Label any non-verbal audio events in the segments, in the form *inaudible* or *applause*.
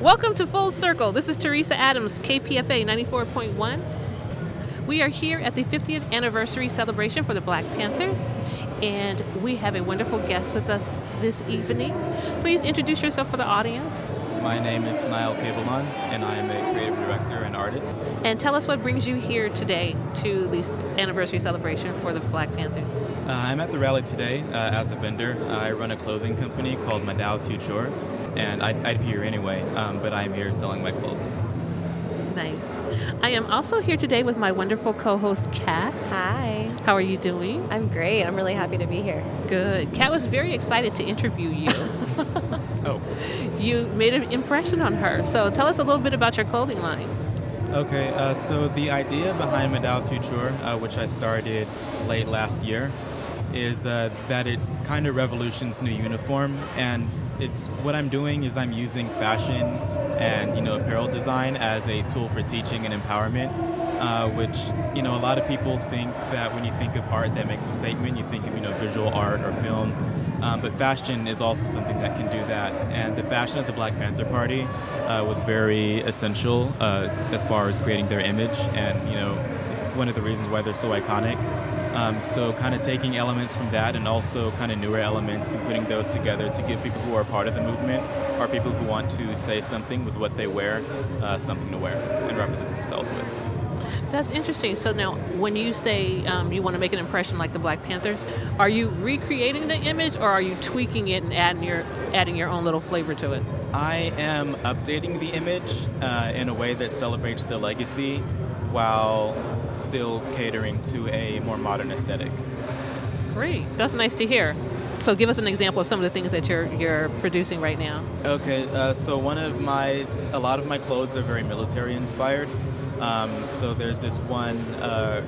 Welcome to Full Circle. This is Teresa Adams, KPFA 94.1. We are here at the 50th anniversary celebration for the Black Panthers, and we have a wonderful guest with us this evening. Please introduce yourself for the audience My name is Sanai Alkebulan, and I am a creative director and artist. and tell us what brings you here today to the anniversary celebration for the Black Panthers. Uh, I'm at the rally today uh, as a vendor. I run a clothing company called Madow Future, and I'd, I'd be here anyway, um, but I'm here selling my clothes. Nice. I am also here today with my wonderful co host, Kat. Hi. How are you doing? I'm great. I'm really happy to be here. Good. Kat was very excited to interview you. *laughs* Oh, you made an impression on her. So tell us a little bit about your clothing line. okay. Uh, so the idea behind Madow Future, uh, which I started late last year, is uh, that it's kind of Revolution's new uniform, and it's what I'm doing is I'm using fashion and you know apparel design as a tool for teaching and empowerment. Uh, which you know a lot of people think that when you think of art that makes a statement, you think of you know visual art or film, um, but fashion is also something that can do that. And the fashion of the Black Panther Party uh, was very essential uh, as far as creating their image, and you know one of the reasons why they're so iconic. Um, so kind of taking elements from that and also kind of newer elements and putting those together to give people who are part of the movement or people who want to say something with what they wear, uh, something to wear and represent themselves with. That's interesting. So now, when you say um, you want to make an impression like the Black Panthers, are you recreating the image or are you tweaking it and adding your adding your own little flavor to it? I am updating the image uh, in a way that celebrates the legacy while still catering to a more modern aesthetic. Great. That's nice to hear. So give us an example of some of the things that you're you're producing right now. Okay, uh, so one of my, a lot of my clothes are very military inspired. Um, so there's this one, uh,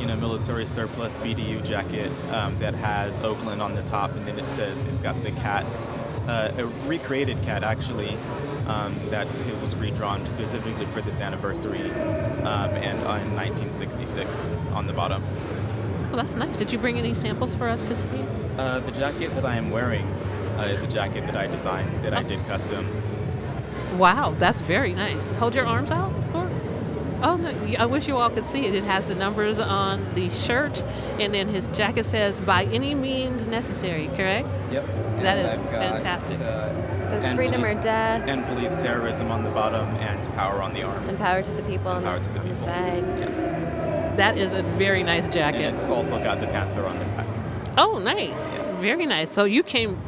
you know, military surplus BDU jacket um, that has Oakland on the top, and then it says it's got the cat, uh, a recreated cat actually, um, that it was redrawn specifically for this anniversary, um, and in 1966 on the bottom. Well, that's nice. Did you bring any samples for us to see? Uh, the jacket that I am wearing uh, is a jacket that I designed, that I did custom. Wow, that's very nice. Hold your arms out for. Oh no! I wish you all could see it. It has the numbers on the shirt, and then his jacket says "by any means necessary." Correct? Yep. That And is I've got, fantastic. uh, It says and freedom or police- death, And police terrorism on the bottom and power on the arm. and power to the people on, Power the, to the on the people. side. Yes. That is a very nice And jacket. it's also got the panther on the back. Oh, nice. Yeah. Very nice. So you came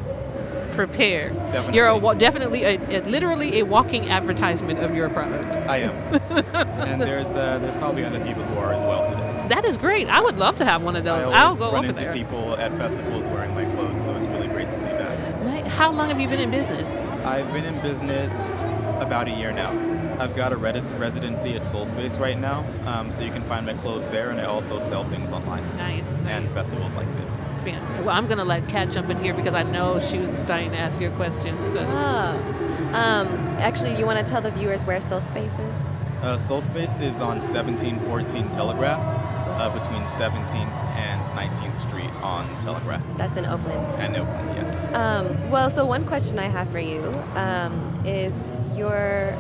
prepared. Definitely. You're a, wa- definitely a, a- literally a walking advertisement of your product. I am. *laughs* and there's uh, there's probably other people who are as well today. That is great. I would love to have one of I those. always I'll go run over into there. people at festivals wearing my clothes, so it's really great to see that. Right. How long have you been in business? I've been in business about a year now. I've got a res- residency at Sole Space right now, um, so you can find my clothes there, and I also sell things online Nice. and festivals like this. Fan- Well, I'm going to let Kat jump in here because I know she was dying to ask you a question. So. Oh. Um, actually, you want to tell the viewers where Sole Space is? Uh, Sole Space is on 1714 Telegraph, uh, between 17th and 19th Street on Telegraph. That's in Oakland. And Oakland, yes. Um, well, so one question I have for you um, is your.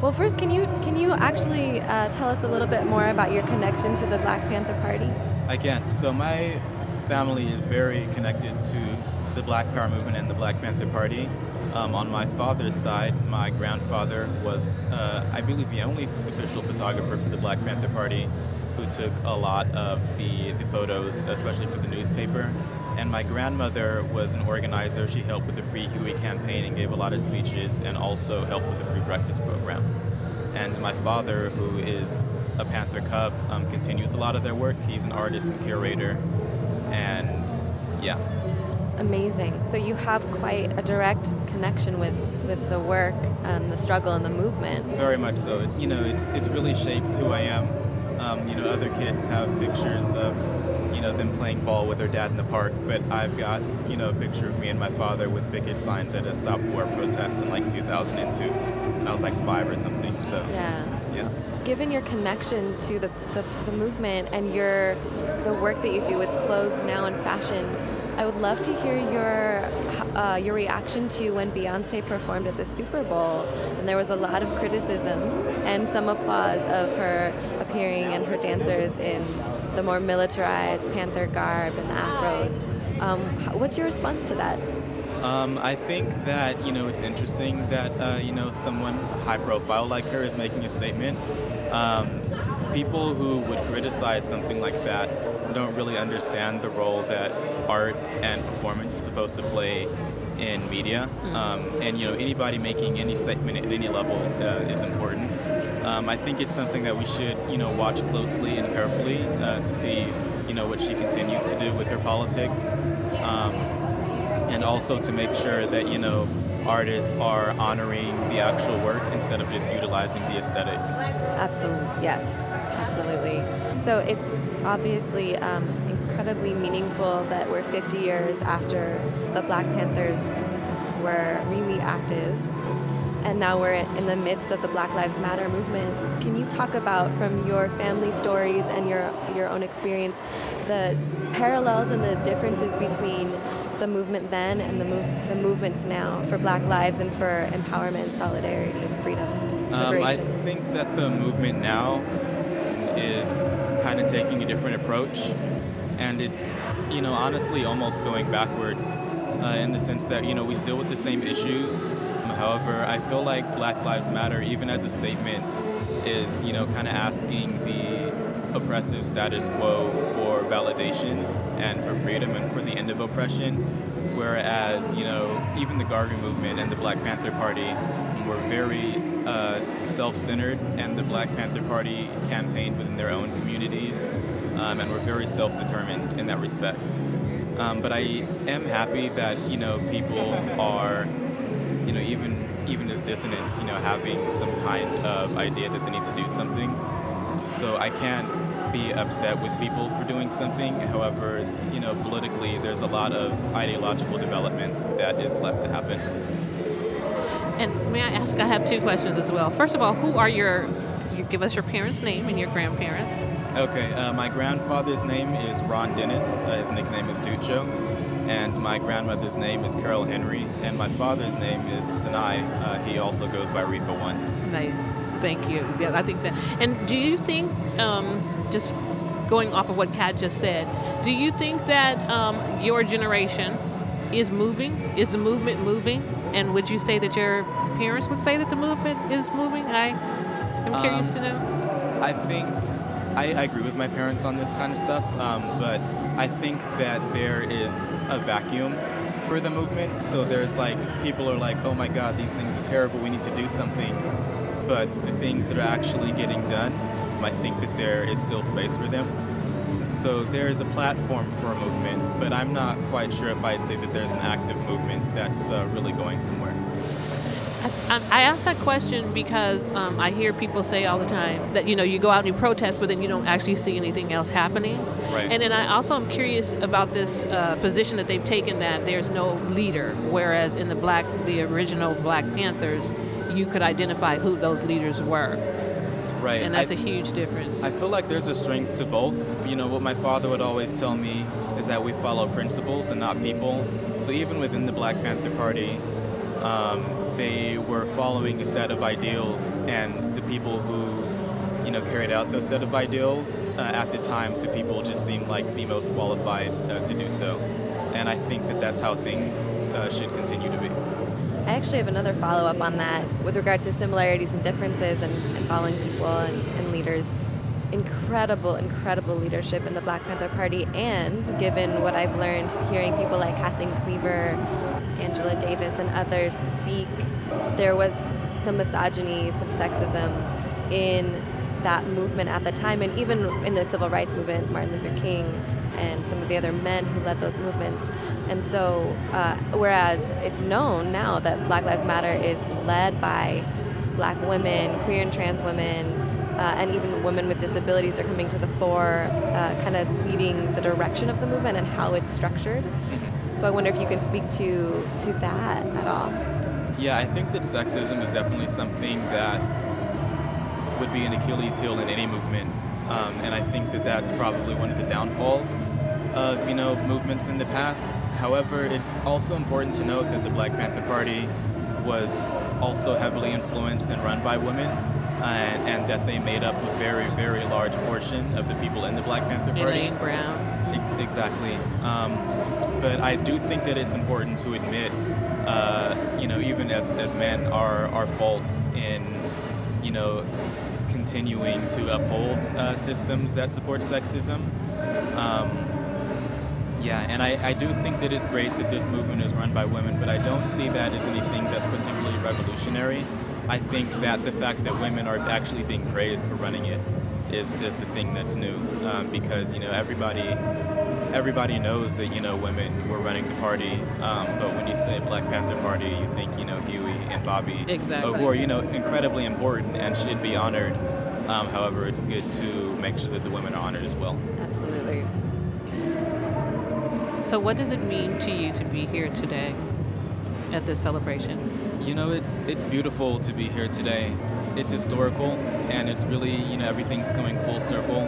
Well, first, can you can you actually uh, tell us a little bit more about your connection to the Black Panther Party? I can. so my family is very connected to the Black Power movement and the Black Panther Party. Um, on my father's side, my grandfather was, uh, I believe, the only official photographer for the Black Panther Party who took a lot of the, the photos, especially for the newspaper. And my grandmother was an organizer. She helped with the Free Huey campaign and gave a lot of speeches and also helped with the free breakfast program. And my father, who is a Panther Cub, um, continues a lot of their work. He's an artist and curator. And yeah, Amazing. So you have quite a direct connection with, with the work and the struggle and the movement. very much so. You know, it's, it's really shaped who I am. Um, you know, other kids have pictures of, you know, them playing ball with their dad in the park, but I've got, you know, a picture of me and my father with picket signs at a stop war protest in like 2002. And I was like five or something, so Yeah. yeah. Given your connection to the, the, the movement and your the work that you do with clothes now and fashion, I would love to hear your uh, your reaction to when Beyonce performed at the Super Bowl, and there was a lot of criticism and some applause of her appearing and her dancers in the more militarized Panther garb and the afros. Um, what's your response to that? Um, I think that you know it's interesting that uh, you know someone high profile like her is making a statement. Um, people who would criticize something like that don't really understand the role that art and performance is supposed to play in media. Mm. Um, and you know anybody making any statement at any level uh, is important. Um, I think it's something that we should you know watch closely and carefully uh, to see you know what she continues to do with her politics. Um, and also to make sure that you know artists are honoring the actual work instead of just utilizing the aesthetic. Absolutely, yes, absolutely. So it's obviously um, incredibly meaningful that we're 50 years after the Black Panthers were really active. And now we're in the midst of the Black Lives Matter movement. Can you talk about, from your family stories and your your own experience, the parallels and the differences between the movement then and the, move, the movements now for Black lives and for empowerment, solidarity, and freedom. Um, I think that the movement now is kind of taking a different approach, and it's, you know, honestly almost going backwards uh, in the sense that, you know, we deal with the same issues. However, I feel like Black Lives Matter, even as a statement, is, you know, kind of asking the oppressive status quo for validation and for freedom and for the end of oppression. Whereas, you know, even the Garvey movement and the Black Panther Party were very uh, self centered, and the Black Panther Party campaigned within their own communities um, and were very self determined in that respect. Um, but I am happy that, you know, people are, you know, even even as dissonant, you know, having some kind of idea that they need to do something. So I can't be upset with people for doing something. However, you know, politically, there's a lot of ideological development that is left to happen. And may I ask? I have two questions as well. First of all, who are your? You give us your parents' name and your grandparents. Okay, uh, my grandfather's name is Ron Dennis. Uh, his nickname is Ducho. And my grandmother's name is Carol Henry. And my father's name is Sinai. Uh, he also goes by Rifa One. Nice. Thank you. Yeah, I think that. And do you think um, just going off of what Kat just said, do you think that um, your generation is moving? Is the movement moving? And would you say that your parents would say that the movement is moving? I am curious um, to know. I think I, I, agree with my parents on this kind of stuff, um, but I think that there is a vacuum for the movement. So there's like people are like, oh my God, these things are terrible. We need to do something. But the things that are actually getting done I think that there is still space for them. So there is a platform for a movement, but I'm not quite sure if I'd say that there's an active movement that's uh, really going somewhere. I, I asked that question because um, I hear people say all the time that you know you go out and you protest, but then you don't actually see anything else happening. Right. And then I also am curious about this uh, position that they've taken that there's no leader, whereas in the black, the original Black Panthers, you could identify who those leaders were. Right. And that's I, a huge difference. I feel like there's a strength to both. You know, what my father would always tell me is that we follow principles and not people. So even within the Black Panther Party, um, they were following a set of ideals, and the people who, you know, carried out those set of ideals uh, at the time to people just seemed like the most qualified uh, to do so. And I think that that's how things uh, should continue to be. I actually have another follow up on that with regard to similarities and differences and, and following people and, and, leaders. Incredible, incredible leadership in the Black Panther Party, and given what I've learned hearing people like Kathleen Cleaver, Angela Davis, and others speak, there was some misogyny, some sexism in that movement at the time, and even in the civil rights movement, Martin Luther King and some of the other men who led those movements. And so, uh, whereas it's known now that Black Lives Matter is led by black women, queer and trans women, uh, and even women with disabilities are coming to the fore, uh, kind of leading the direction of the movement and how it's structured. So I wonder if you can speak to to that at all. Yeah, I think that sexism is definitely something that would be an Achilles heel in any movement um, and I think that that's probably one of the downfalls of you know movements in the past. However, it's also important to note that the Black Panther Party was also heavily influenced and run by women, and, and that they made up a very very large portion of the people in the Black Panther Party. Elaine Brown. E- Exactly. Um, but I do think that it's important to admit, uh, you know, even as, as men, our, our faults in, you know, continuing to uphold uh, systems that support sexism. Um, yeah, and I, I do think that it's great that this movement is run by women, but I don't see that as anything that's particularly revolutionary. I think that the fact that women are actually being praised for running it is, is the thing that's new, um, because you know everybody everybody knows that you know women were running the party, um, but when you say Black Panther Party, you think you know Huey and Bobby, Exactly. uh, who are you know incredibly important and should be honored. Um, however, it's good to make sure that the women are honored as well. Absolutely. So, what does it mean to you to be here today at this celebration? You know, it's it's beautiful to be here today. It's historical, and it's really you know everything's coming full circle.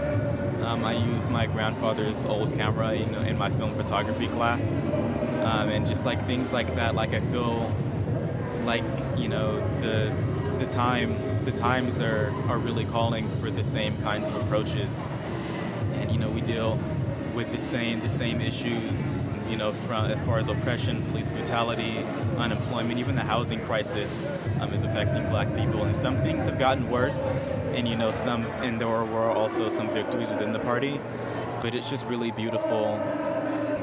Um, I use my grandfather's old camera, you know, in my film photography class, um, and just like things like that. Like I feel like you know the the time the times are are really calling for the same kinds of approaches, and you know we deal with the same the same issues. You know, from as far as oppression, police brutality, unemployment, even the housing crisis um, is affecting Black people, and some things have gotten worse. And you know, some and there were also some victories within the party, but it's just really beautiful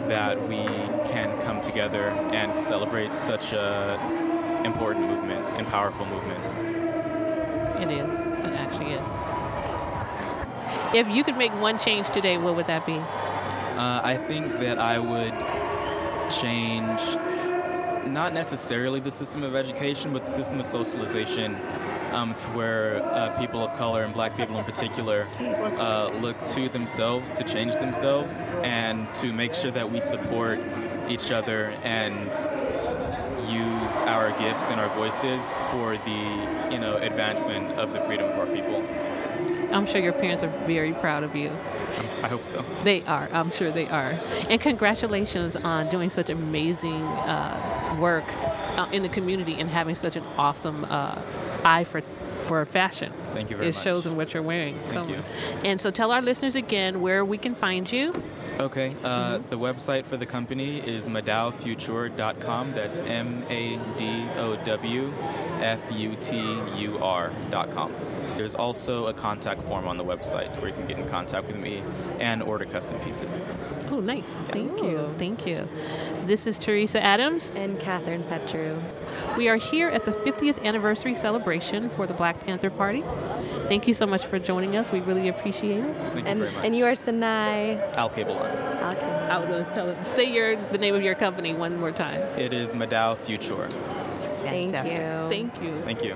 that we can come together and celebrate such a important movement and powerful movement. It is. It actually is. If you could make one change today, what would that be? Uh, I think that I would change not necessarily the system of education, but the system of socialization um, to where uh, people of color and black people in particular uh, look to themselves to change themselves and to make sure that we support each other and use our gifts and our voices for the you know advancement of the freedom of our people. I'm sure your parents are very proud of you. I hope so. They are. I'm sure they are. And congratulations on doing such amazing uh, work uh, in the community and having such an awesome uh, eye for for fashion. Thank you very it much. It shows in what you're wearing. Thank you. And so tell our listeners again where we can find you. Okay. Uh, The website for the company is madowfuture.com. That's M A D O W F U T U R.com. There's also a contact form on the website where you can get in contact with me and order custom pieces. Oh, nice. Thank you. Thank you. This is Teresa Adams. And Catherine Petru. We are here at the 50th anniversary celebration for the Black Panther Party. Thank you so much for joining us. We really appreciate it. Thank And, you very much. and you are Sinai Al Cableon. Alchemy. I was going to tell them, say your the name of your company one more time. It is Madow Future. Thank Fantastic. you. Thank you. Thank you.